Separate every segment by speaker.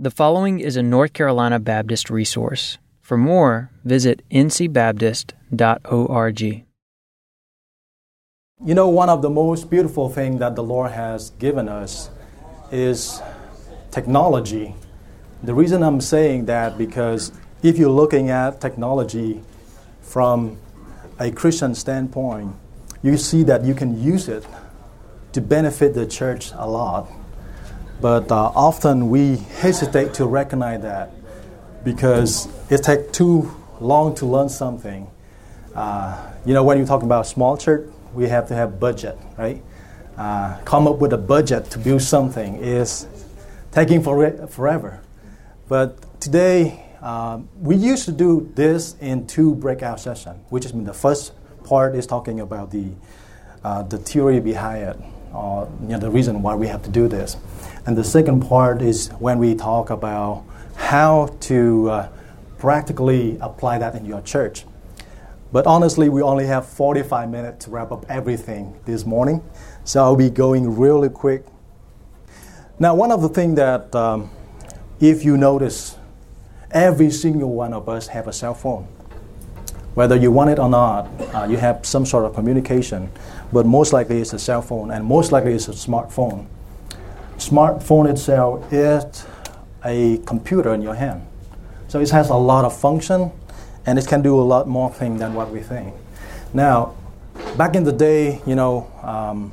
Speaker 1: The following is a North Carolina Baptist resource. For more, visit ncbaptist.org.
Speaker 2: You know, one of the most beautiful things that the Lord has given us is technology. The reason I'm saying that because if you're looking at technology from a Christian standpoint, you see that you can use it to benefit the church a lot. But uh, often we hesitate to recognize that because it takes too long to learn something. Uh, you know, when you talk about small church, we have to have budget, right? Uh, come up with a budget to build something is taking for forever. But today, uh, we used to do this in two breakout sessions, which is the first part is talking about the uh, the theory behind it, or you know, the reason why we have to do this. And the second part is when we talk about how to uh, practically apply that in your church. But honestly, we only have 45 minutes to wrap up everything this morning, so I'll be going really quick. Now, one of the things that, um, if you notice, every single one of us have a cell phone. Whether you want it or not, uh, you have some sort of communication, but most likely it's a cell phone, and most likely it's a smartphone smartphone itself is a computer in your hand. So it has a lot of function and it can do a lot more things than what we think. Now, back in the day, you know, um,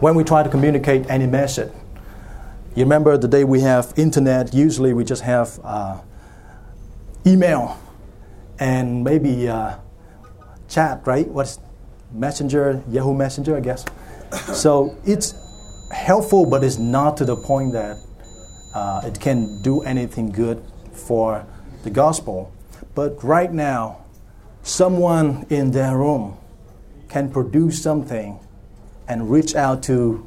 Speaker 2: when we try to communicate any message, you remember the day we have internet, usually we just have uh, email and maybe uh, chat, right? What's Messenger, Yahoo Messenger, I guess. So it's helpful, but it's not to the point that uh, it can do anything good for the gospel. But right now, someone in their room can produce something and reach out to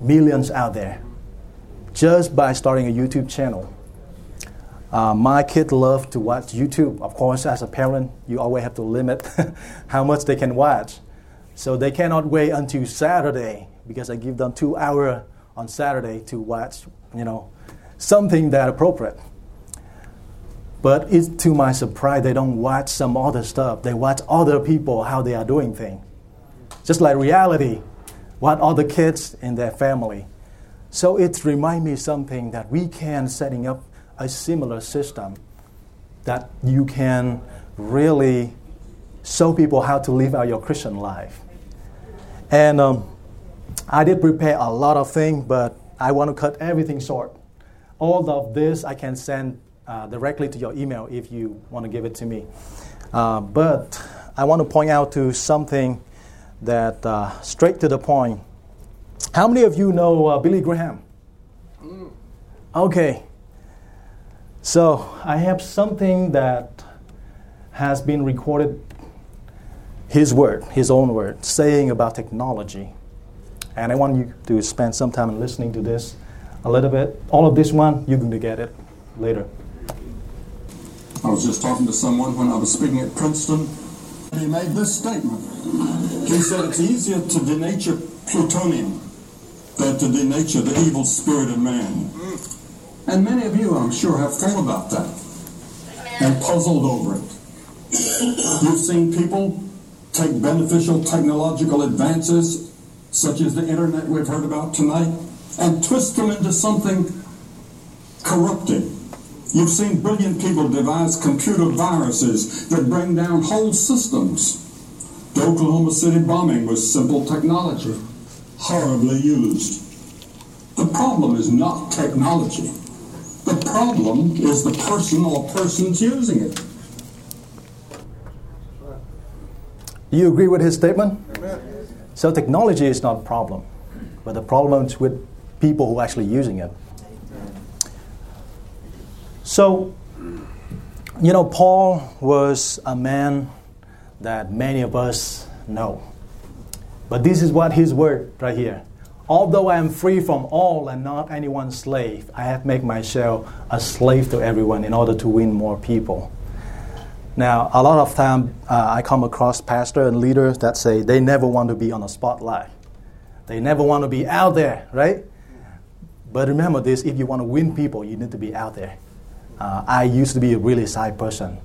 Speaker 2: millions out there just by starting a YouTube channel. Uh, my kids love to watch YouTube. Of course, as a parent, you always have to limit how much they can watch. So they cannot wait until Saturday because I give them two hours on Saturday to watch, you know, something that appropriate. But it's to my surprise, they don't watch some other stuff. They watch other people how they are doing things. Just like reality, what other kids in their family. So it reminds me something that we can setting up a similar system that you can really show people how to live out your Christian life. And um, I did prepare a lot of things, but I want to cut everything short. All of this I can send uh, directly to your email if you want to give it to me. Uh, but I want to point out to something that uh, straight to the point. How many of you know uh, Billy Graham? Mm. Okay. So I have something that has been recorded, his word, his own word, saying about technology. And I want you to spend some time listening to this a little bit. All of this one, you're going to get it later.
Speaker 3: I was just talking to someone when I was speaking at Princeton. He made this statement. He said it's easier to denature plutonium than to denature the evil spirit in man. And many of you, I'm sure, have thought about that and puzzled over it. You've seen people take beneficial technological advances such as the internet we've heard about tonight, and twist them into something corrupting. You've seen brilliant people devise computer viruses that bring down whole systems. The Oklahoma City bombing was simple technology, horribly used. The problem is not technology. The problem is the person or persons using it.
Speaker 2: You agree with his statement? Amen. So technology is not a problem, but the problem is with people who are actually using it. So, you know, Paul was a man that many of us know. But this is what his word right here. Although I am free from all and not anyone's slave, I have made myself a slave to everyone in order to win more people. Now, a lot of time uh, I come across pastors and leaders that say they never want to be on the spotlight. They never want to be out there, right? But remember this if you want to win people, you need to be out there. Uh, I used to be a really shy person.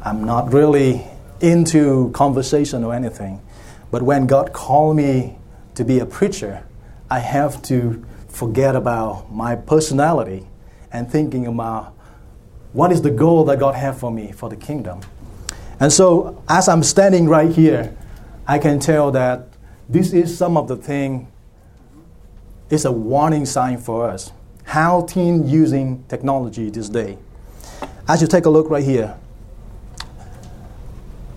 Speaker 2: I'm not really into conversation or anything. But when God called me to be a preacher, I have to forget about my personality and thinking about what is the goal that God has for me for the kingdom. And so, as I'm standing right here, I can tell that this is some of the thing. It's a warning sign for us. How teen using technology this day. As you take a look right here,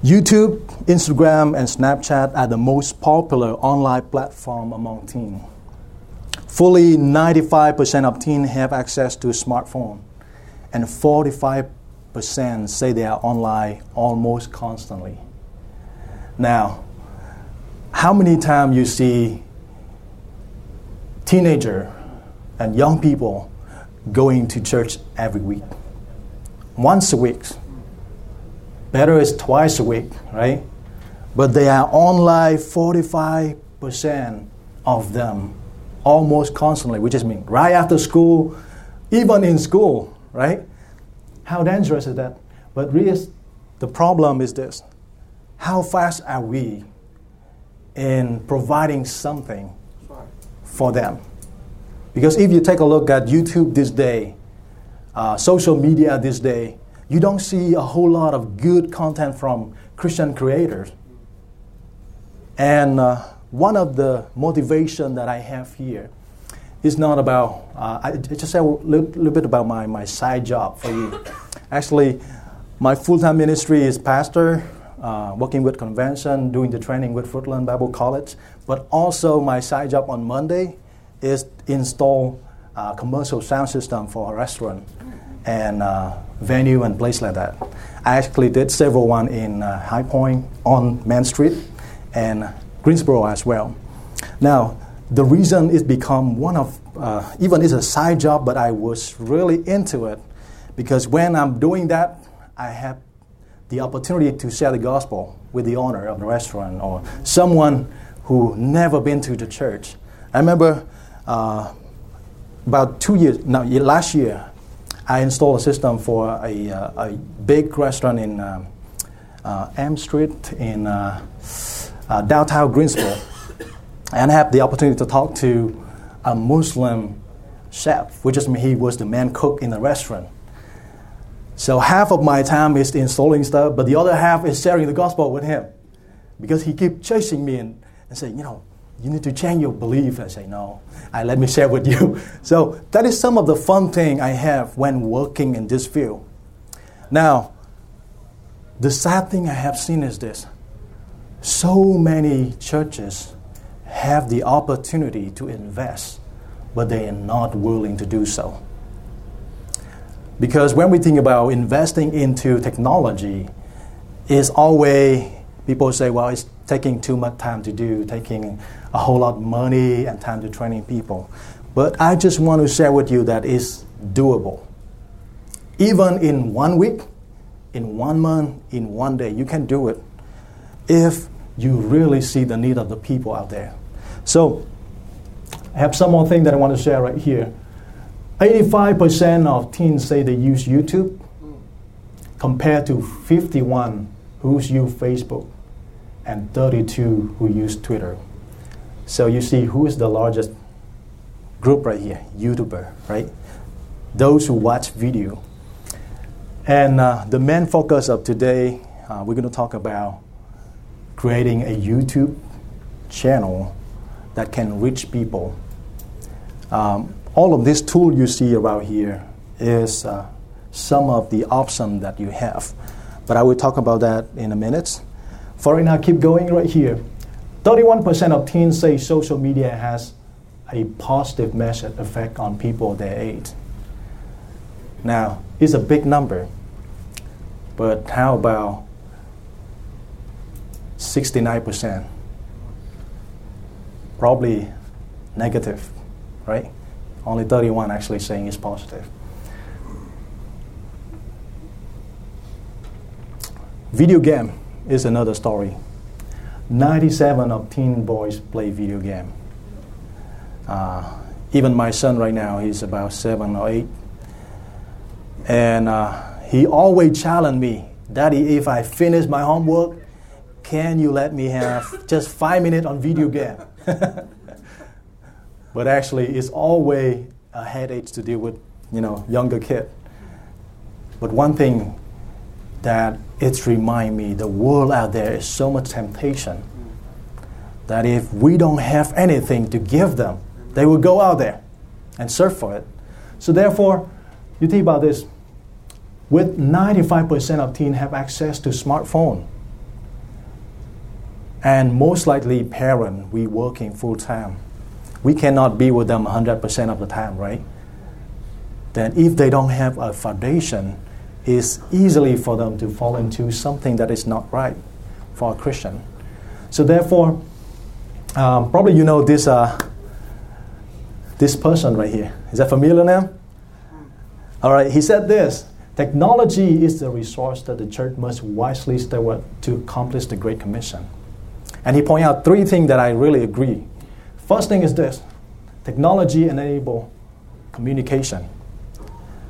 Speaker 2: YouTube, Instagram, and Snapchat are the most popular online platform among teens. Fully 95% of teens have access to a smartphone, and 45% say they are online almost constantly. Now, how many times you see teenager and young people going to church every week? Once a week Better is twice a week, right? But they are online 45% of them almost constantly, which is mean right after school, even in school, right? How dangerous is that? But really, the problem is this how fast are we in providing something for them? Because if you take a look at YouTube this day, uh, social media this day, you don't see a whole lot of good content from Christian creators. And uh, one of the motivation that I have here is not about, uh, I just say a little, little, bit about my, my side job for you. Actually, my full-time ministry is pastor, uh, working with convention, doing the training with Fruitland Bible College. But also my side job on Monday is install uh, commercial sound system for a restaurant and uh, venue and place like that. I actually did several one in uh, High Point on Main Street and Greensboro as well. Now, the reason it's become one of, uh, even it's a side job, but I was really into it because when I'm doing that, I have the opportunity to share the gospel with the owner of the restaurant or someone who never been to the church. I remember uh, about two years, now last year, I installed a system for a, uh, a big restaurant in um, uh, Elm Street in uh, uh, downtown Greensboro, and I had the opportunity to talk to a Muslim chef, which is he was the main cook in the restaurant. So half of my time is installing stuff, but the other half is sharing the gospel with him, because he keep chasing me and, and saying, you know, you need to change your belief. I say, no, I, let me share with you. So that is some of the fun thing I have when working in this field. Now, the sad thing I have seen is this. So many churches have the opportunity to invest, but they are not willing to do so. Because when we think about investing into technology, it's always people say, well, it's taking too much time to do, taking a whole lot of money and time to training people. But I just want to share with you that it's doable. Even in one week, in one month, in one day, you can do it if you really see the need of the people out there. So, I have some more thing that I want to share right here. 85% of teens say they use YouTube compared to 51 who use Facebook and 32 who use Twitter. So you see who is the largest group right here? YouTuber, right? Those who watch video. And uh, the main focus of today, uh, we're going to talk about creating a YouTube channel that can reach people. Um, all of this tool you see around here is uh, some of the options that you have. But I will talk about that in a minute. For now, keep going right here. 31% of teens say social media has a positive measured effect on people their age. Now, it's a big number, but how about 69%? Probably negative, right? Only 31 actually saying it's positive. Video game is another story. 97 of teen boys play video game. Uh, even my son right now, he's about seven or eight. And uh, he always challenged me, Daddy, if I finish my homework, can you let me have just five minutes on video game? but actually, it's always a headache to deal with, you know, younger kid. But one thing that it's remind me, the world out there is so much temptation that if we don't have anything to give them, they will go out there and search for it. So therefore, you think about this. With 95% of teens have access to smartphone, and most likely parent, we working full time. We cannot be with them 100% of the time, right? Then if they don't have a foundation, it's easily for them to fall into something that is not right for a Christian. So therefore, um, probably you know this uh, this person right here. Is that familiar now? All right, he said this Technology is the resource that the church must wisely steward to accomplish the Great Commission. And he pointed out three things that I really agree. First thing is this technology enable communication.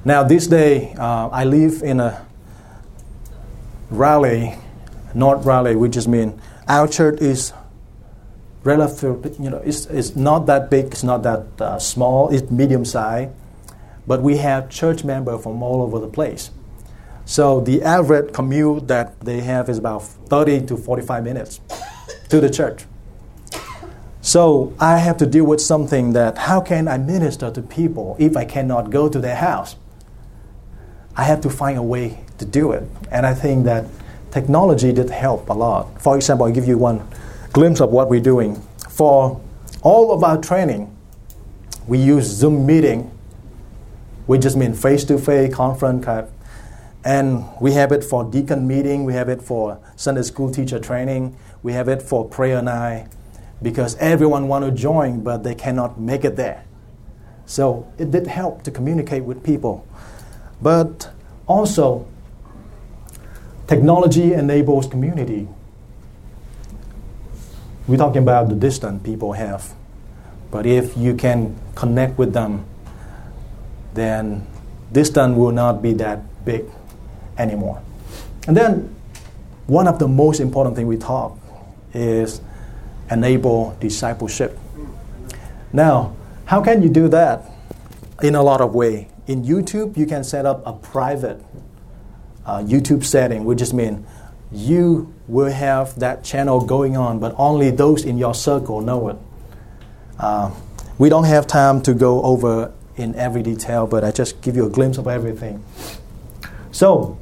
Speaker 2: Now, this day, uh, I live in a Raleigh, North Raleigh, which is mean our church is relatively, you know, it's, it's not that big, it's not that uh, small, it's medium size, but we have church members from all over the place. So the average commute that they have is about 30 to 45 minutes to the church. So I have to deal with something that how can I minister to people if I cannot go to their house? I have to find a way to do it. And I think that technology did help a lot. For example, I'll give you one glimpse of what we're doing. For all of our training, we use Zoom meeting. We just mean face-to-face conference type. And we have it for deacon meeting, we have it for Sunday school teacher training, we have it for prayer night, because everyone want to join, but they cannot make it there. So it did help to communicate with people. But also, technology enables community. We're talking about the distant people have. But if you can connect with them, then distance will not be that big anymore. And then one of the most important thing we talk is enable discipleship. Now, how can you do that? In a lot of way. In YouTube, you can set up a private uh, YouTube setting, which just means you will have that channel going on, but only those in your circle know it. Uh, we don't have time to go over in every detail, but I just give you a glimpse of everything. So,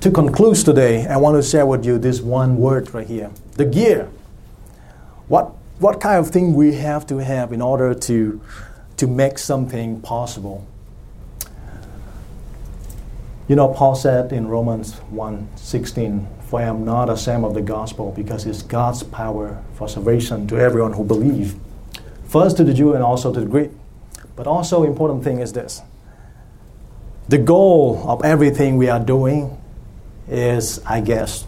Speaker 2: to conclude today, I want to share with you this one word right here the gear. What, what kind of thing we have to have in order to, to make something possible? You know, Paul said in Romans 1:16, "For I am not ashamed of the gospel, because it's God's power for salvation to everyone who believes, first to the Jew and also to the Greek." But also important thing is this: the goal of everything we are doing is, I guess,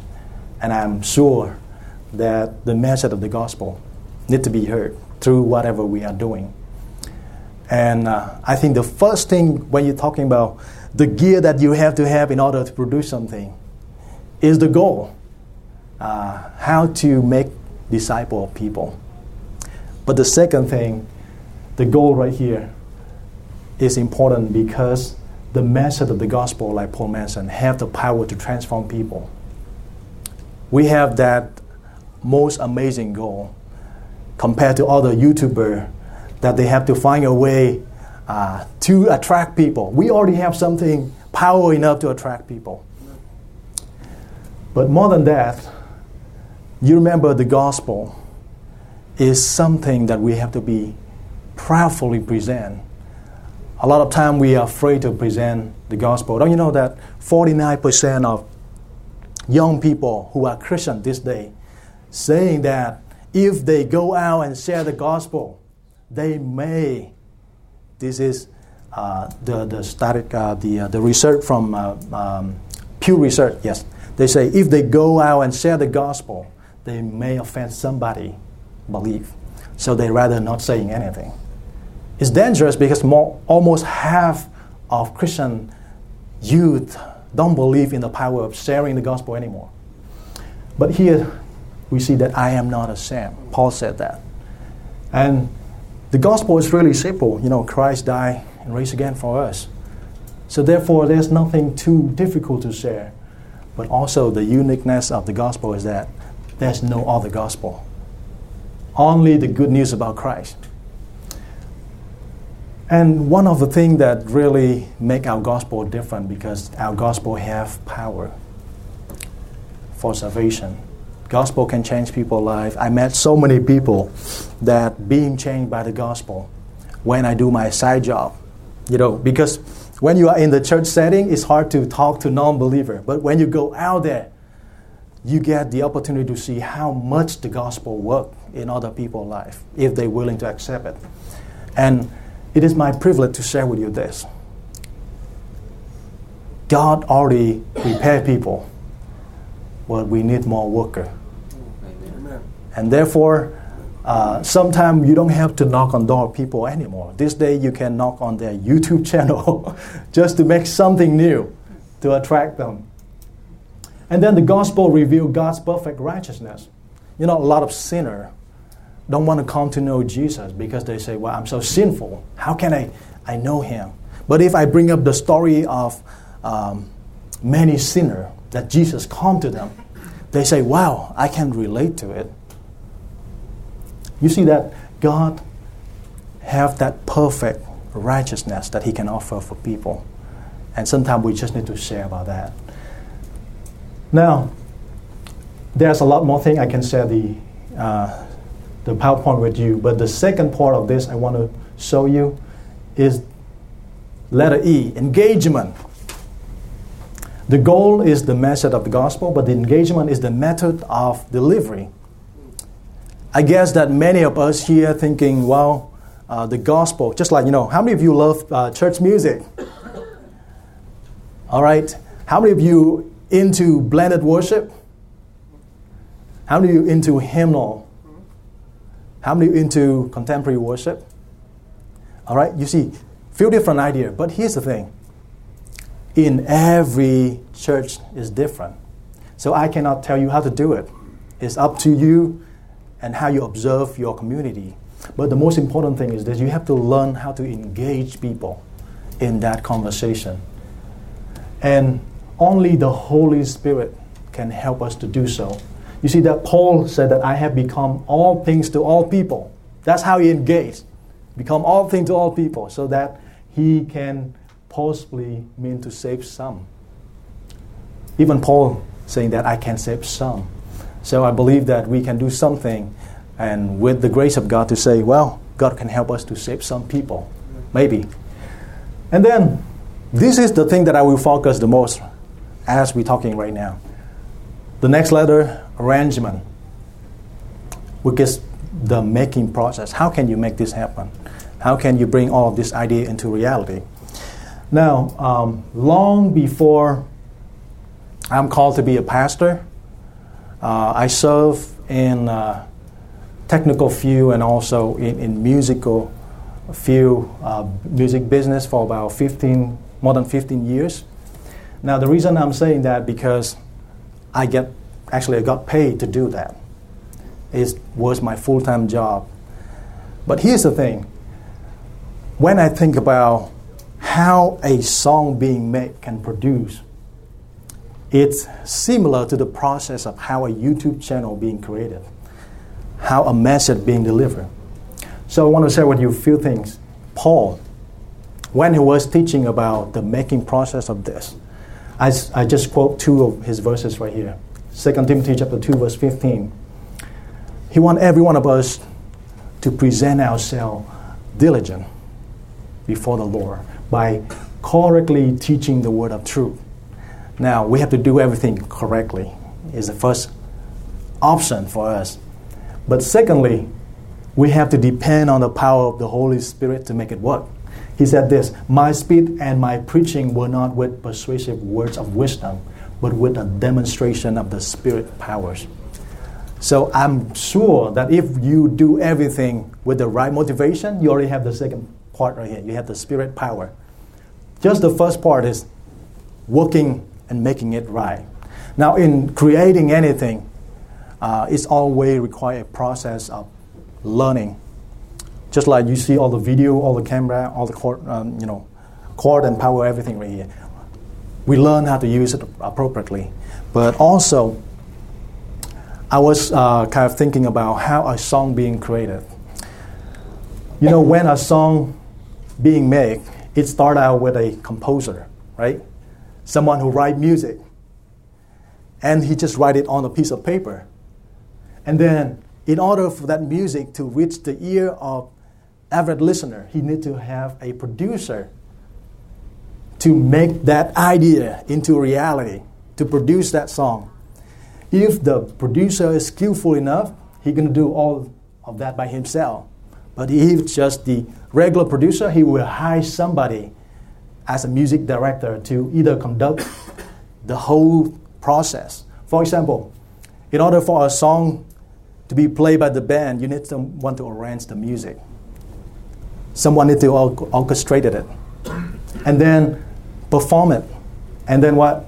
Speaker 2: and I'm sure that the message of the gospel need to be heard through whatever we are doing. And uh, I think the first thing when you're talking about the gear that you have to have in order to produce something is the goal. Uh, how to make disciple of people. But the second thing, the goal right here, is important because the message of the gospel, like Paul mentioned, have the power to transform people. We have that most amazing goal compared to other YouTuber that they have to find a way uh, to attract people. We already have something power enough to attract people. But more than that, you remember the gospel is something that we have to be proudly present. A lot of time we are afraid to present the gospel. Don't you know that 49% of young people who are Christian this day saying that if they go out and share the gospel, they may this is uh, the, the static, uh, the, uh, the research from uh, um, Pew Research, yes. They say if they go out and share the gospel, they may offend somebody, believe. So they rather not saying anything. It's dangerous because more, almost half of Christian youth don't believe in the power of sharing the gospel anymore. But here we see that I am not ashamed. Paul said that. And the gospel is really simple. You know, Christ died and raised again for us. So therefore, there's nothing too difficult to share. But also, the uniqueness of the gospel is that there's no other gospel. Only the good news about Christ. And one of the things that really make our gospel different because our gospel have power for salvation. Gospel can change people's life. I met so many people that being changed by the gospel when I do my side job. You know, because when you are in the church setting, it's hard to talk to non-believer. But when you go out there, you get the opportunity to see how much the gospel work in other people's life if they're willing to accept it. And it is my privilege to share with you this. God already prepared people, but we need more worker. And therefore, uh, sometimes you don't have to knock on door people anymore. This day you can knock on their YouTube channel just to make something new to attract them. And then the gospel reveal God's perfect righteousness. You know, a lot of sinner don't want to come to know Jesus because they say, Well, I'm so sinful. How can I, I know him? But if I bring up the story of um, many sinners that Jesus come to them, they say, Wow, I can relate to it. You see that God have that perfect righteousness that he can offer for people. And sometimes we just need to share about that. Now, there's a lot more thing I can share the uh, the PowerPoint with you. But the second part of this I want to show you is letter E, engagement. The goal is the message of the gospel, but the engagement is the method of delivery. I guess that many of us here thinking, well, uh, the gospel, just like, you know, how many of you love uh, church music? All right. How many of you into blended worship? How many of you into hymnal? How many into contemporary worship? All right, you see, few different idea. But here's the thing: in every church is different. So I cannot tell you how to do it. It's up to you and how you observe your community. But the most important thing is that you have to learn how to engage people in that conversation. And only the Holy Spirit can help us to do so. You see that Paul said that I have become all things to all people. That's how he engaged. Become all things to all people so that he can possibly mean to save some. Even Paul saying that I can save some. So I believe that we can do something and with the grace of God to say, well, God can help us to save some people. Maybe. And then this is the thing that I will focus the most as we're talking right now. The next letter, arrangement, which is the making process. How can you make this happen? How can you bring all of this idea into reality? Now, um, long before I'm called to be a pastor, uh, I serve in uh, technical field and also in, in musical field, uh, music business for about 15, more than 15 years. Now, the reason I'm saying that because I get actually I got paid to do that. It was my full time job. But here's the thing when I think about how a song being made can produce, it's similar to the process of how a YouTube channel being created, how a message being delivered. So I want to share with you a few things. Paul, when he was teaching about the making process of this, I, I just quote two of his verses right here. 2 Timothy chapter 2, verse 15. He wants every one of us to present ourselves diligent before the Lord by correctly teaching the word of truth. Now, we have to do everything correctly, is the first option for us. But secondly, we have to depend on the power of the Holy Spirit to make it work. He said this My speech and my preaching were not with persuasive words of wisdom, but with a demonstration of the Spirit powers. So I'm sure that if you do everything with the right motivation, you already have the second part right here. You have the spirit power. Just the first part is working and making it right. Now, in creating anything, uh, it's always require a process of learning. Just like you see all the video, all the camera, all the cord, um, you know, cord and power, everything right here. We learn how to use it appropriately. But also, I was uh, kind of thinking about how a song being created. You know, when a song being made, it started out with a composer, right? Someone who write music. And he just write it on a piece of paper. And then, in order for that music to reach the ear of average listener, he need to have a producer to make that idea into reality, to produce that song. If the producer is skillful enough, he can do all of that by himself. But if just the regular producer, he will hire somebody as a music director to either conduct the whole process. For example, in order for a song to be played by the band, you need someone to arrange the music. Someone need to orchestrate it, and then perform it, and then what?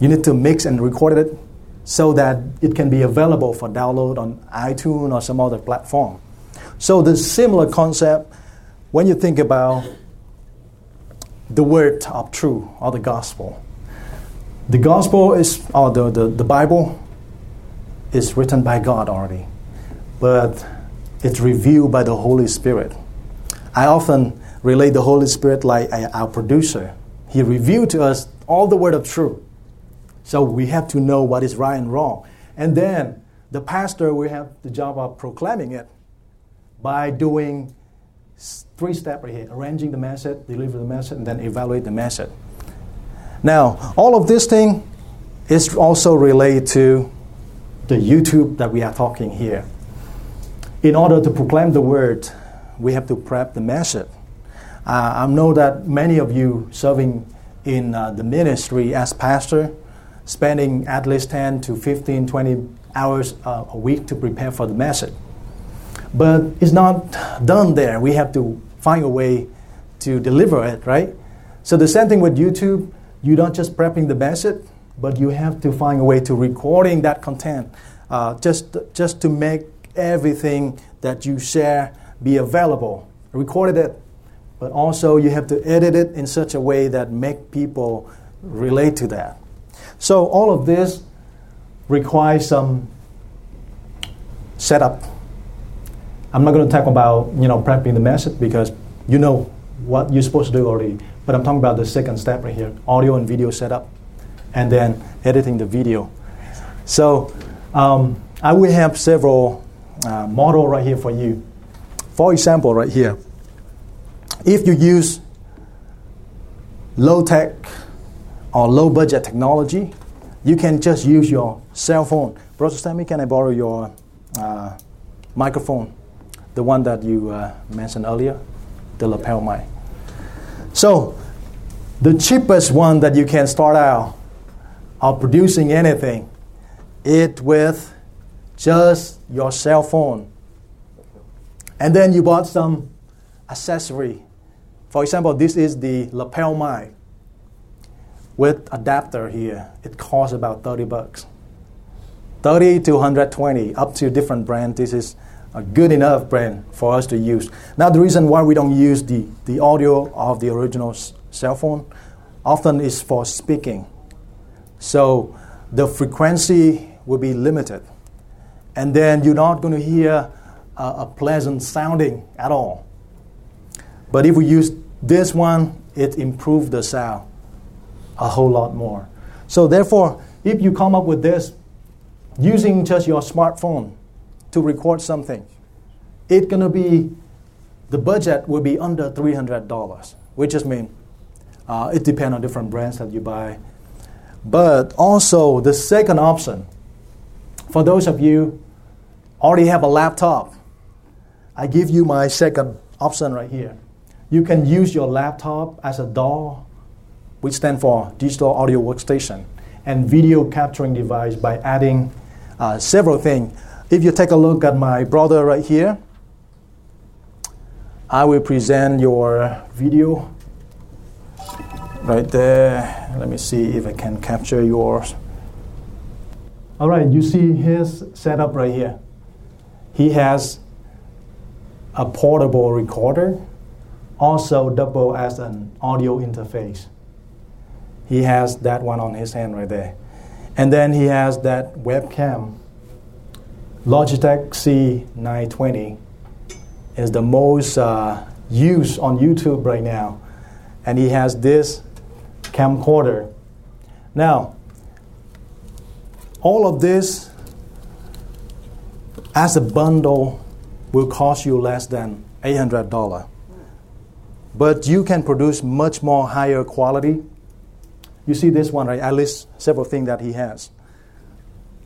Speaker 2: You need to mix and record it so that it can be available for download on iTunes or some other platform. So the similar concept when you think about the word of truth or the gospel. The gospel is, or the, the, the Bible is written by God already, but it's revealed by the Holy Spirit. I often relate the Holy Spirit like our producer. He revealed to us all the word of truth. So we have to know what is right and wrong. And then the pastor will have the job of proclaiming it by doing three steps right here arranging the message, deliver the message, and then evaluate the message. Now, all of this thing is also related to the YouTube that we are talking here. In order to proclaim the word, we have to prep the message. Uh, I know that many of you serving in uh, the ministry as pastor spending at least 10 to 15, 20 hours uh, a week to prepare for the message. But it's not done there. We have to find a way to deliver it, right? So the same thing with YouTube. You're not just prepping the message, but you have to find a way to recording that content, uh, just just to make everything that you share be available. Recorded it, but also you have to edit it in such a way that make people relate to that. So all of this requires some setup. I'm not going to talk about you know prepping the message because you know what you're supposed to do already. But I'm talking about the second step right here: audio and video setup, and then editing the video. So um, I will have several uh, model right here for you. For example, right here, if you use low tech or low budget technology, you can just use your cell phone. Brother Sammy, can I borrow your uh, microphone? The one that you uh, mentioned earlier, the lapel mic. So, the cheapest one that you can start out of producing anything, it with just your cell phone. And then you bought some accessory. For example, this is the lapel mic with adapter here, it costs about 30 bucks. 30 to 120, up to different brand. This is a good enough brand for us to use. Now, the reason why we don't use the, the audio of the original s- cell phone often is for speaking. So the frequency will be limited. And then you're not going to hear a, a pleasant sounding at all. But if we use this one, it improves the sound a whole lot more. So, therefore, if you come up with this using just your smartphone to record something, it's to be the budget will be under $300, which just means uh, it depends on different brands that you buy. But also, the second option, for those of you already have a laptop, I give you my second option right here. You can use your laptop as a DAW which stand for digital audio workstation, and video capturing device by adding uh, several things. If you take a look at my brother right here, I will present your video right there. Let me see if I can capture yours. All right, you see his setup right here. He has a portable recorder, also double as an audio interface. He has that one on his hand right there. And then he has that webcam. Logitech C920 is the most uh, used on YouTube right now. And he has this camcorder. Now, all of this as a bundle will cost you less than $800. But you can produce much more higher quality. You see this one, right? I list several things that he has.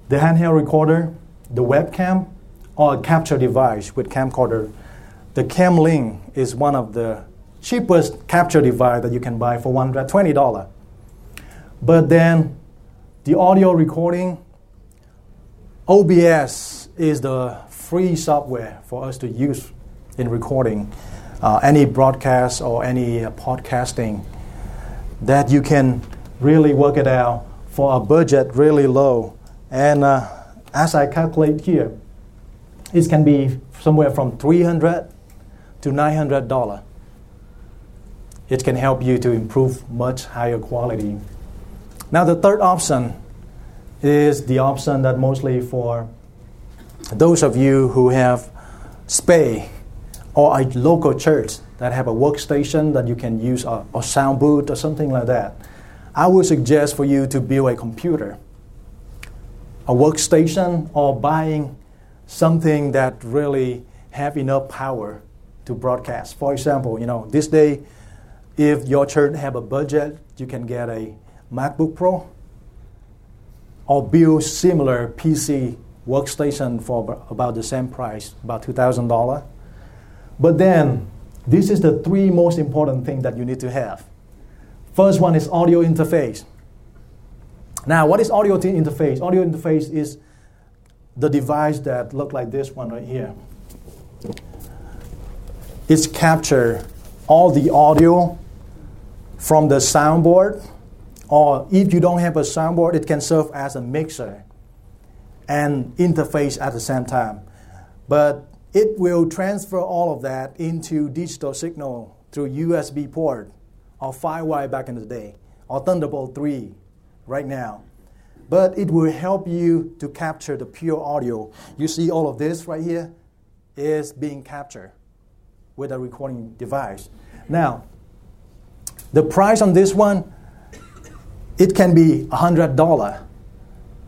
Speaker 2: The handheld recorder, the webcam, or a capture device with camcorder. The CamLink is one of the cheapest capture device that you can buy for $120. But then the audio recording, OBS is the free software for us to use in recording uh, any broadcast or any uh, podcasting that you can really work it out for a budget really low. And uh, as I calculate here, it can be somewhere from 300 to 900 dollar. It can help you to improve much higher quality. Now the third option is the option that mostly for those of you who have spay or a local church that have a workstation that you can use uh, a, a sound booth or something like that. I would suggest for you to build a computer, a workstation, or buying something that really have enough power to broadcast. For example, you know, this day, if your church have a budget, you can get a MacBook Pro or build similar PC workstation for about the same price, about $2,000. But then, this is the three most important things that you need to have. First one is audio interface. Now, what is audio interface? Audio interface is the device that look like this one right here. It's capture all the audio from the soundboard or if you don't have a soundboard, it can serve as a mixer and interface at the same time. But it will transfer all of that into digital signal through USB port or FireWire back in the day or Thunderbolt 3 right now. But it will help you to capture the pure audio. You see all of this right here is being captured with a recording device. Now, the price on this one it can be $100.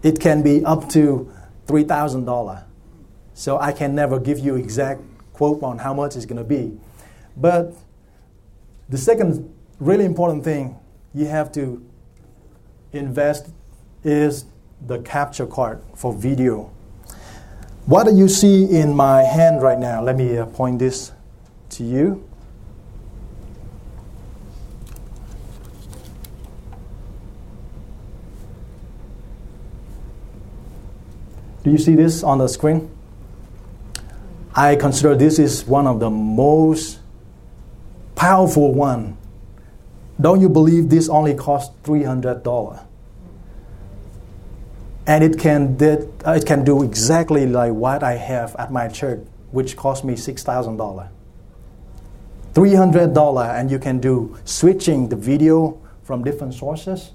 Speaker 2: It can be up to $3,000. So I can never give you exact quote on how much it's going to be. But the second really important thing you have to invest is the capture card for video. What do you see in my hand right now? Let me uh, point this to you. Do you see this on the screen? I consider this is one of the most powerful one. Don't you believe this only costs three hundred dollar? And it can did, uh, it can do exactly like what I have at my church, which cost me six thousand dollar. Three hundred dollar, and you can do switching the video from different sources.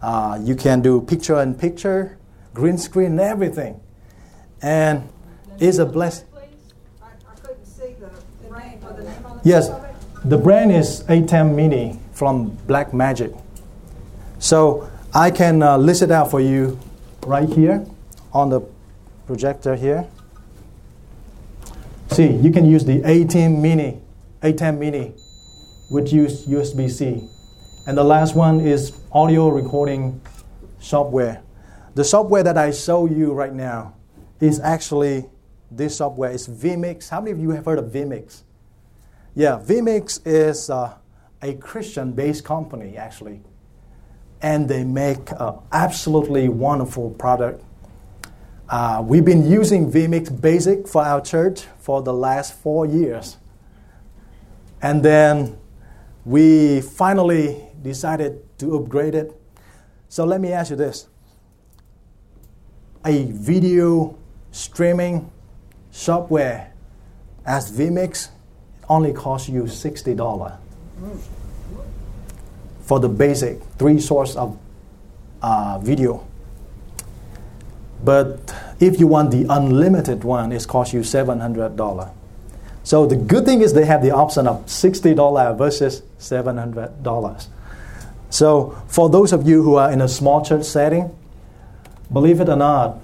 Speaker 2: Uh, you can do picture in picture green screen and everything. And it's a blessing. Yes, the brand is ATEM Mini from Blackmagic. So I can uh, list it out for you right here on the projector here. See, you can use the ATEM Mini, ATEM Mini, which use USB-C. And the last one is audio recording software. The software that I show you right now is actually this software. It's vMix. How many of you have heard of vMix? Yeah, vMix is uh, a Christian-based company actually, and they make an absolutely wonderful product. Uh, we've been using vMix Basic for our church for the last four years. And then we finally decided to upgrade it. So let me ask you this a video streaming software as vMix only costs you $60 for the basic three source of uh, video. But if you want the unlimited one, it costs you $700. So the good thing is they have the option of $60 versus $700. So for those of you who are in a small church setting, believe it or not,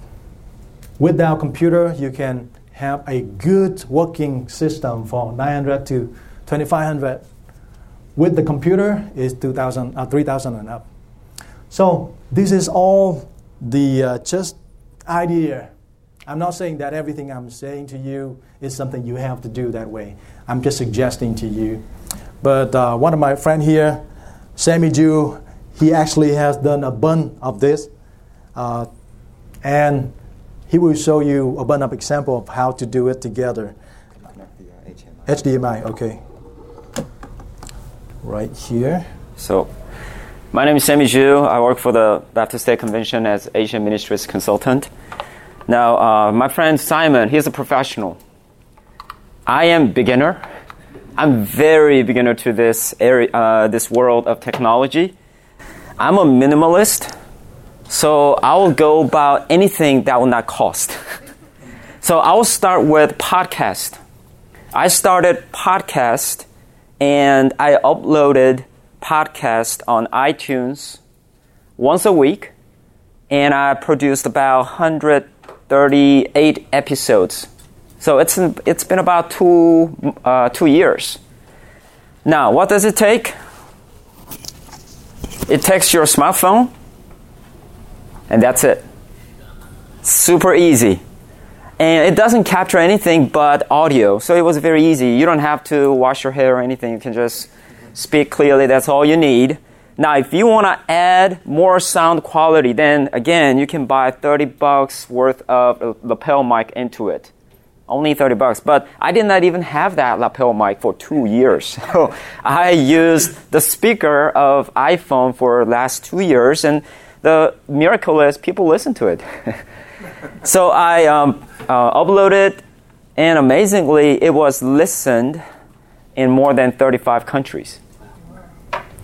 Speaker 2: with our computer, you can have a good working system for 900 to 2500. With the computer, is 2000, uh, 3000 and up. So this is all the uh, just idea. I'm not saying that everything I'm saying to you is something you have to do that way. I'm just suggesting to you. But uh, one of my friend here, Sammy Zhu, he actually has done a bunch of this, uh, and he will show you a bunch of example of how to do it together. HDMI, okay. Right here.
Speaker 4: So, my name is Sammy Zhu. I work for the Baptist State Convention as Asian Ministries consultant. Now, uh, my friend Simon, he's a professional. I am beginner. I'm very beginner to this area, uh, this world of technology. I'm a minimalist, so I will go about anything that will not cost. so I will start with podcast. I started podcast and I uploaded podcast on iTunes once a week, and I produced about 138 episodes. So it's it's been about two uh, two years. Now, what does it take? It takes your smartphone, and that's it. Super easy. And it doesn't capture anything but audio, so it was very easy. You don't have to wash your hair or anything. You can just speak clearly. That's all you need. Now, if you want to add more sound quality, then again, you can buy 30 bucks worth of lapel mic into it. Only 30 bucks. But I did not even have that lapel mic for two years. So I used the speaker of iPhone for last two years, and the miracle is people listen to it. so I um, uh, uploaded, and amazingly, it was listened in more than 35 countries.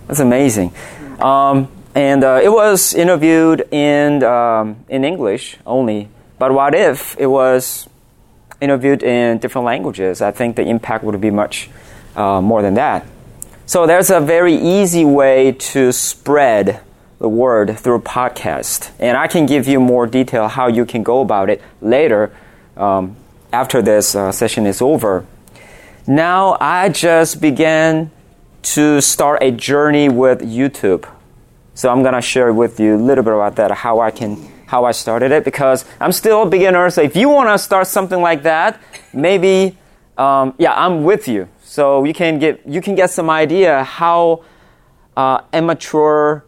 Speaker 4: That's amazing. Um, and uh, it was interviewed in, um, in English only. But what if it was interviewed in different languages? I think the impact would be much uh, more than that. So there's a very easy way to spread the word through podcast. And I can give you more detail how you can go about it later um, after this uh, session is over. Now I just began to start a journey with YouTube. So I'm gonna share with you a little bit about that, how I can how I started it because I'm still a beginner. So if you want to start something like that, maybe um, yeah, I'm with you. So you can get you can get some idea how uh, amateur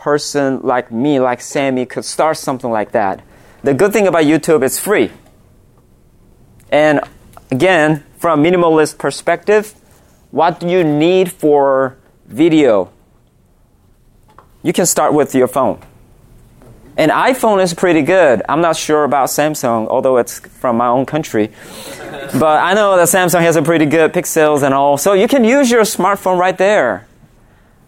Speaker 4: person like me, like Sammy, could start something like that. The good thing about YouTube, it's free. And again, from a minimalist perspective, what do you need for video? You can start with your phone. An iPhone is pretty good. I'm not sure about Samsung, although it's from my own country. but I know that Samsung has a pretty good pixels and all. So you can use your smartphone right there.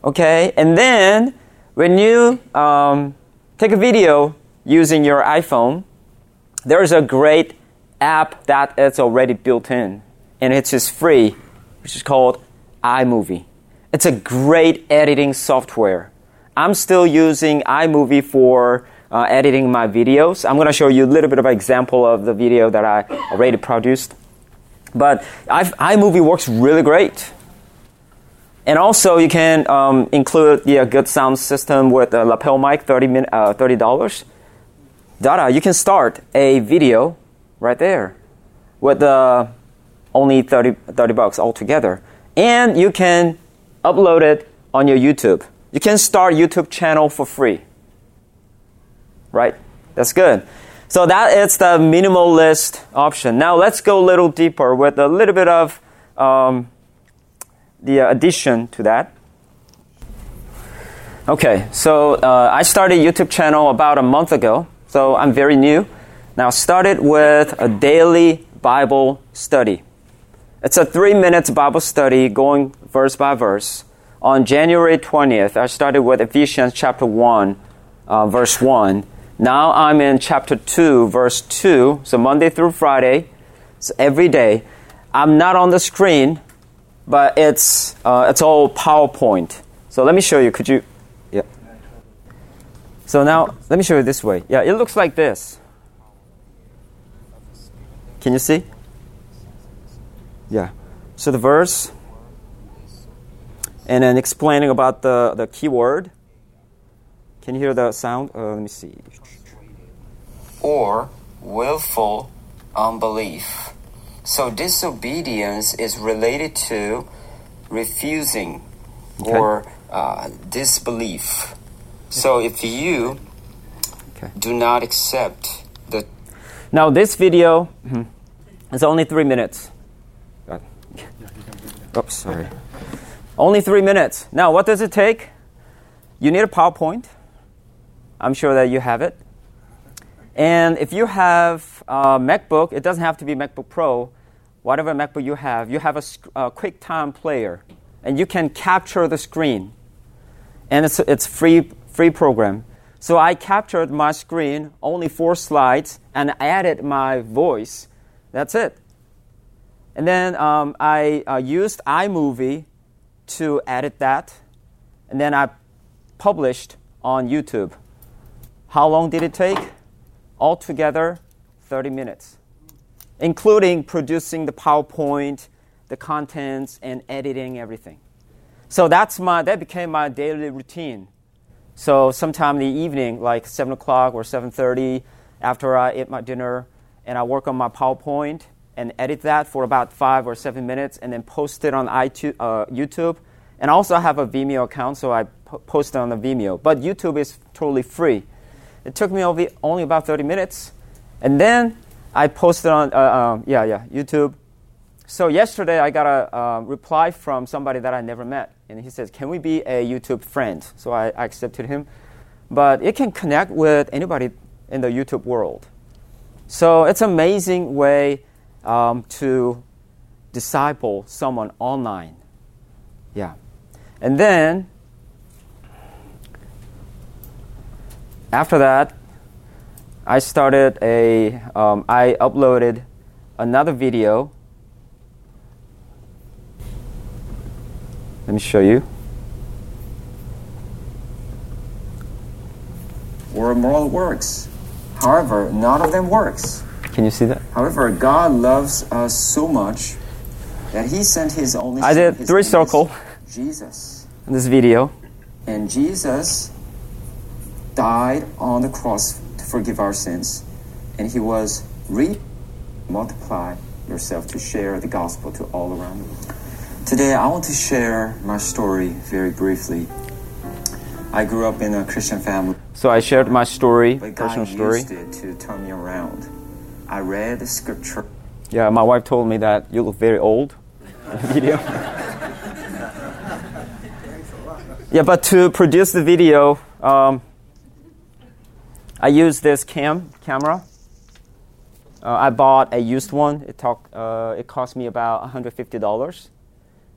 Speaker 4: Okay? And then when you um, take a video using your iPhone, there's a great app that is already built in, and it's just free, which is called iMovie. It's a great editing software. I'm still using iMovie for uh, editing my videos. I'm going to show you a little bit of an example of the video that I already produced. But I've, iMovie works really great. And also, you can um, include the good sound system with a lapel mic, 30, min- uh, $30. Dada, you can start a video right there with uh, only 30, 30 bucks altogether. And you can upload it on your YouTube. You can start YouTube channel for free. Right? That's good. So that is the minimalist option. Now let's go a little deeper with a little bit of um, the addition to that. Okay, so uh, I started YouTube channel about a month ago, so I'm very new. Now started with a daily Bible study. It's a three minutes Bible study going verse by verse. On January 20th, I started with Ephesians chapter 1, uh, verse 1. Now I'm in chapter 2, verse 2. So Monday through Friday, so every day. I'm not on the screen, but it's, uh, it's all PowerPoint. So let me show you. Could you? Yeah. So now, let me show you this way. Yeah, it looks like this. Can you see? Yeah. So the verse, and then explaining about the, the keyword. Can you hear the sound? Uh, let me see.
Speaker 5: Or willful unbelief. So disobedience is related to refusing
Speaker 4: Okay.
Speaker 5: or uh, disbelief. So if you
Speaker 4: Okay.
Speaker 5: do not accept the
Speaker 4: Now this video mhm, is only three minutes. Oops, sorry. Only three minutes. Now, what does it take? You need a PowerPoint. I'm sure that you have it. And if you have a MacBook, it doesn't have to be MacBook Pro. Whatever MacBook you have, you have a, a QuickTime player, and you can capture the screen. And it's it's free free program. So I captured my screen, only four slides, and added my voice. That's it. And then um, I uh, used iMovie to edit that, and then I published on YouTube. How long did it take? Altogether, 30 minutes, including producing the PowerPoint, the contents, and editing everything. So that's my that became my daily routine. So sometime in the evening, like seven o'clock or seven thirty, after I eat my dinner, and I work on my PowerPoint and edit that for about five or seven minutes, and then post it on iTunes, uh, YouTube. And also I have a Vimeo account, so I po- post it on the Vimeo. But YouTube is totally free. It took me only about thirty minutes, and then I posted on uh, um, yeah yeah YouTube. So yesterday I got a uh, reply from somebody that I never met, and he says, "Can we be a YouTube friend?" So I, I accepted him, but it can connect with anybody in the YouTube world. So it's an amazing way um, to disciple someone online. Yeah, and then after that, I started a. Um, I uploaded another video Let me show you.
Speaker 5: Where moral works. However, none of them works.
Speaker 4: Can you see that?
Speaker 5: However, God loves us so much that He sent His only
Speaker 4: I
Speaker 5: Son,
Speaker 4: did three circle.
Speaker 5: Jesus.
Speaker 4: In this video.
Speaker 5: And Jesus died on the cross to forgive our sins. And he was re multiply yourself to share the gospel to all around the world. Today I want to share my story very briefly. I grew up in a Christian family,
Speaker 4: So I shared my story,
Speaker 5: but God
Speaker 4: personal story.
Speaker 5: used it to turn me around. I read the scripture
Speaker 4: Yeah, my wife told me that you look very old in the video. yeah, but to produce the video, um, I used this cam camera. Uh, I bought a used one. It, talk, uh, it cost me about $150.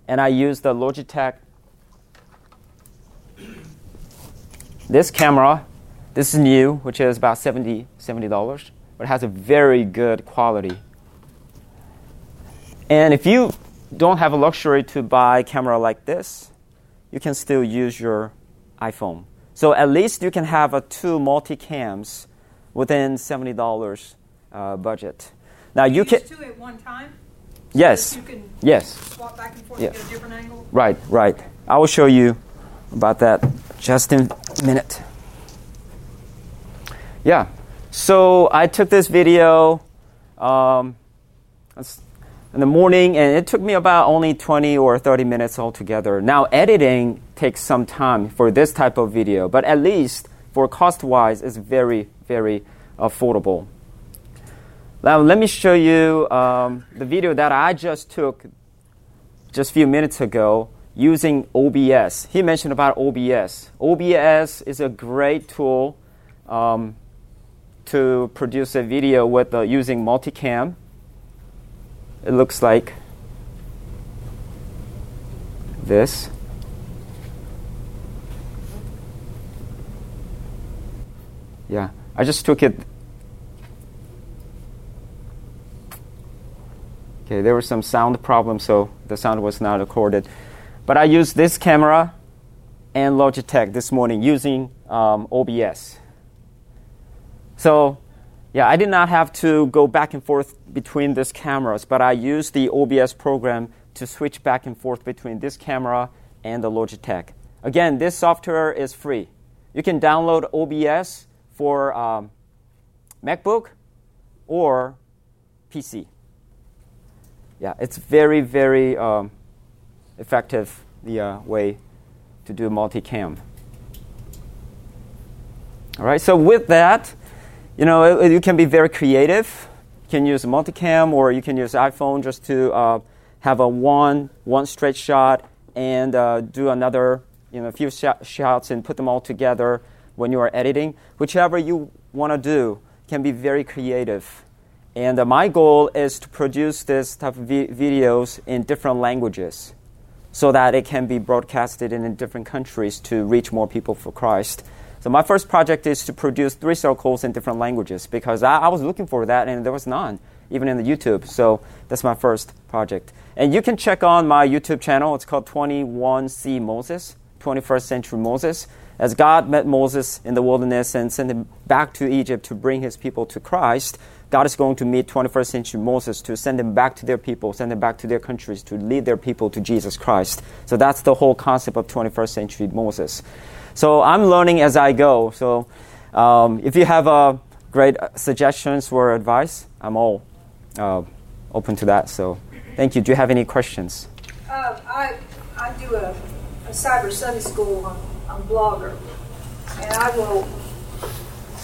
Speaker 4: And I used the Logitech. This camera, this is new, which is about $70, $70 but it has a very good quality. And if you don't have a luxury to buy a camera like this, you can still use your iPhone. So at least you can have a two multi-cams within $70 uh, budget. Now you can
Speaker 6: use two at one time?
Speaker 4: yes.
Speaker 6: You can
Speaker 4: Yes.
Speaker 6: swap back and forth
Speaker 4: Yeah.
Speaker 6: and get a different angle?
Speaker 4: Right, right. I will show you about that just in a minute. Yeah. So I took this video um, in the morning, and it took me about only 20 or 30 minutes altogether. Now, editing takes some time for this type of video, but at least for cost wise, it's very, very affordable. Now, let me show you um, the video that I just took just a few minutes ago using OBS. He mentioned about OBS. OBS is a great tool um, to produce a video with uh, using multicam. It looks like this. Yeah, I just took it. Okay, there was some sound problem, so the sound was not recorded. But I used this camera and Logitech this morning using um, OBS. So, yeah, I did not have to go back and forth between these cameras, but I used the OBS program to switch back and forth between this camera and the Logitech. Again, this software is free. You can download OBS for um, MacBook or PC. Yeah, it's very, very um, effective the uh, way to do multicam. All right, so with that, you know, it, you can be very creative. You can use multicam or you can use iPhone just to uh, have a one one straight shot and uh, do another, you know, a few sh- shots and put them all together when you are editing. Whichever you want to do can be very creative. And uh, my goal is to produce this type of vi- videos in different languages so that it can be broadcasted in different countries to reach more people for Christ. So my first project is to produce three circles in different languages because I, I was looking for that and there was none, even in the YouTube. So that's my first project. And you can check on my YouTube channel. It's called 21C Moses, 21st Century Moses. As God met Moses in the wilderness and sent him back to Egypt to bring his people to Christ, God is going to meet 21st century Moses to send them back to their people, send them back to their countries to lead their people to Jesus Christ. So that's the whole concept of 21st century Moses. So I'm learning as I go. So um, if you have uh, great suggestions or advice, I'm all uh, open to that. So thank you. Do you have any questions?
Speaker 6: Uh, I, I do a, a cyber Sunday school on, on Blogger, and I will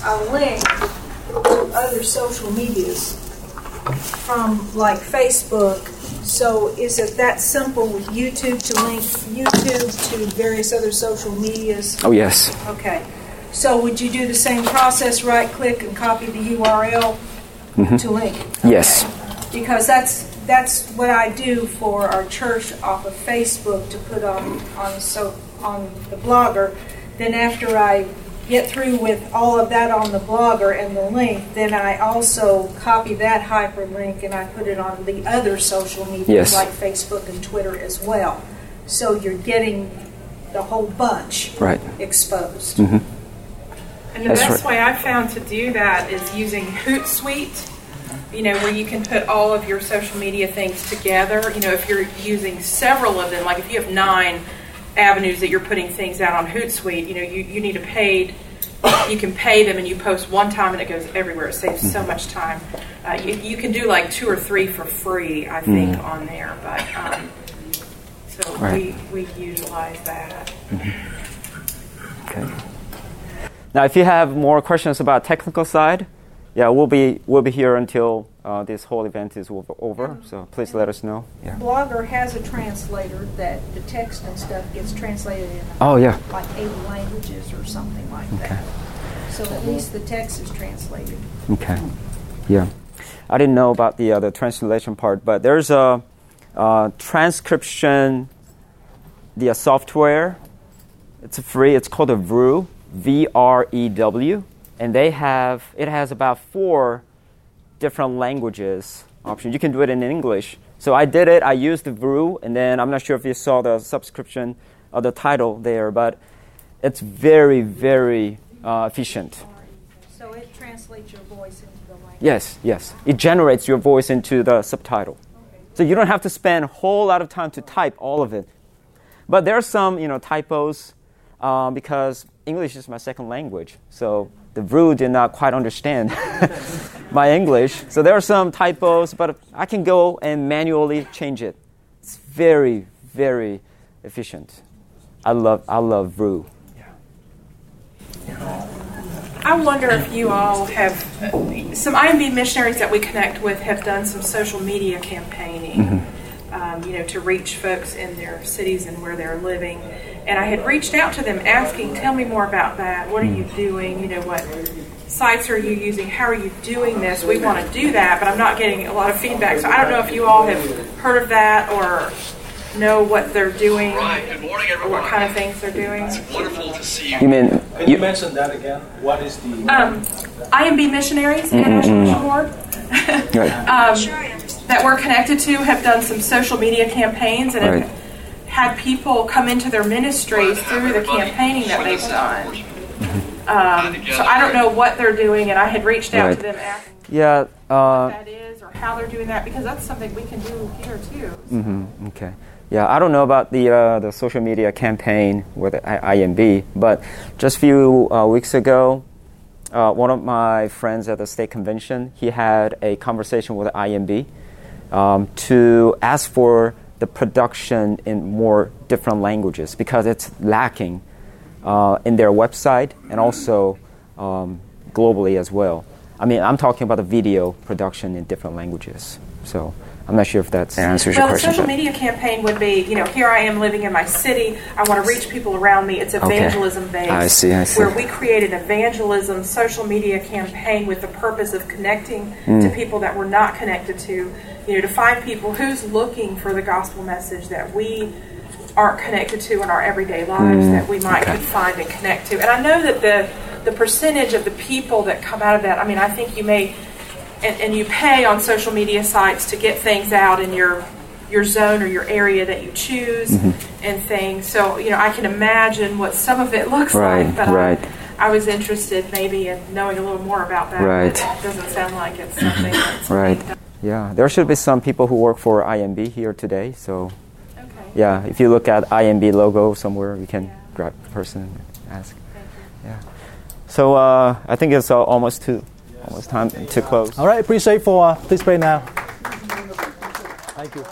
Speaker 6: I link to other social medias from like Facebook. So is it that simple with YouTube to link YouTube to various other social medias?
Speaker 4: Oh, yes.
Speaker 6: Okay. So would you do the same process, right click and copy the URL mm-hmm. to link?
Speaker 4: Yes.
Speaker 6: Because that's that's what I do for our church off of Facebook to put on on so on the blogger. Then after I get through with all of that on the blogger and the link, then I also copy that hyperlink and I put it on the other social media
Speaker 4: Yes.
Speaker 6: like Facebook and Twitter as well. So you're getting the whole bunch
Speaker 4: Right.
Speaker 6: exposed. Mm-hmm.
Speaker 7: And the
Speaker 4: That's
Speaker 7: best
Speaker 4: right.
Speaker 7: way I've found to do that is using Hootsuite, you know, where you can put all of your social media things together. You know, if you're using several of them, like if you have nine avenues that you're putting things out on Hootsuite, you know, you, you need a paid, you can pay them and you post one time and it goes everywhere. It saves
Speaker 4: Mm-hmm.
Speaker 7: so much time. Uh, you, you can do like two or three for free, I think,
Speaker 4: Mm.
Speaker 7: on there. But um, so
Speaker 4: Right.
Speaker 7: we, we utilize that.
Speaker 4: Okay. Now, if you have more questions about technical side, yeah, we'll be we'll be here until uh, this whole event is over. over so please let us know. Yeah.
Speaker 6: Blogger has a translator that the text and stuff gets translated in
Speaker 4: Oh yeah.
Speaker 6: like eight languages or something like that. So at least the text is translated.
Speaker 4: Okay. Yeah. I didn't know about the uh, the translation part, but there's a, uh transcription the uh, software. It's free. It's called a VREW, V R E W, and they have it has about four different languages options. You can do it in English. So I did it. I used the VREW, and then I'm not sure if you saw the subscription or the title there, but it's very very uh, efficient.
Speaker 6: So it translates your voice into the language.
Speaker 4: Yes, yes. It generates your voice into the subtitle. So you don't have to spend a whole lot of time to type all of it. But there are some, you know, typos um, because English is my second language. So the VREW did not quite understand my English. So there are some typos, but I can go and manually change it. It's very, very efficient. I love, I love VREW.
Speaker 7: I wonder if you all have some IMB missionaries that we connect with have done some social media campaigning. Um, um, you know, to reach folks in their cities and where they're living. And I had reached out to them asking, "Tell me more about that. What are you doing? You know, what sites are you using? How are you doing this? We want to do that, but I'm not getting a lot of feedback. So I don't know if you all have heard of that or know what they're doing
Speaker 8: Right. Good morning,
Speaker 7: or
Speaker 8: everyone.
Speaker 7: what kind of things they're doing.
Speaker 8: Wonderful to see you.
Speaker 4: You mean
Speaker 2: Can you, mention that again? What is the.
Speaker 7: Um, IMB Missionaries, International Mission Board,
Speaker 4: right.
Speaker 7: that we're connected to, have done some social media campaigns and
Speaker 4: Right.
Speaker 7: have had people come into their ministries through the campaigning that they've done. Um, so I don't know what they're doing, and I had reached out
Speaker 4: Right.
Speaker 7: to them asking
Speaker 4: Yeah. Uh,
Speaker 7: what that is or how they're doing that because that's something we can do here too. Mm-hmm.
Speaker 4: Okay. Yeah, I don't know about the uh, the social media campaign with I- IMB, but just a few uh, weeks ago, uh, one of my friends at the state convention, he had a conversation with IMB um, to ask for the production in more different languages because it's lacking uh, in their website and also um, globally as well. I mean, I'm talking about the video production in different languages. So I'm not sure if that answers your
Speaker 7: Well, the
Speaker 4: question.
Speaker 7: social
Speaker 4: but-
Speaker 7: media campaign would be, you know, here I am living in my city. I want to reach people around me. It's evangelism based.
Speaker 4: I see, I see.
Speaker 7: Where we create an evangelism social media campaign with the purpose of connecting
Speaker 4: Mm.
Speaker 7: to people that we're not connected to. You know, to find people who's looking for the gospel message that we aren't connected to in our everyday lives
Speaker 4: Mm,
Speaker 7: that we might could find and connect to. And I know that the the percentage of the people that come out of that. I mean, I think you may and, and you pay on social media sites to get things out in your your zone or your area that you choose
Speaker 4: Mm-hmm.
Speaker 7: and things. So you know, I can imagine what some of it looks
Speaker 4: Right,
Speaker 7: like. But
Speaker 4: right.
Speaker 7: I, I was interested maybe in knowing a little more about that.
Speaker 4: Right. Mm-hmm.
Speaker 7: It doesn't sound like it's something that's
Speaker 4: Right.
Speaker 7: Being done.
Speaker 4: Yeah, there should be some people who work for IMB here today. So,
Speaker 7: Okay.
Speaker 4: yeah, if you look at IMB logo somewhere, you can grab the person and ask. Yeah. So uh, I think it's uh, almost to almost time to close.
Speaker 2: All right, appreciate for uh, please pray now. Thank you.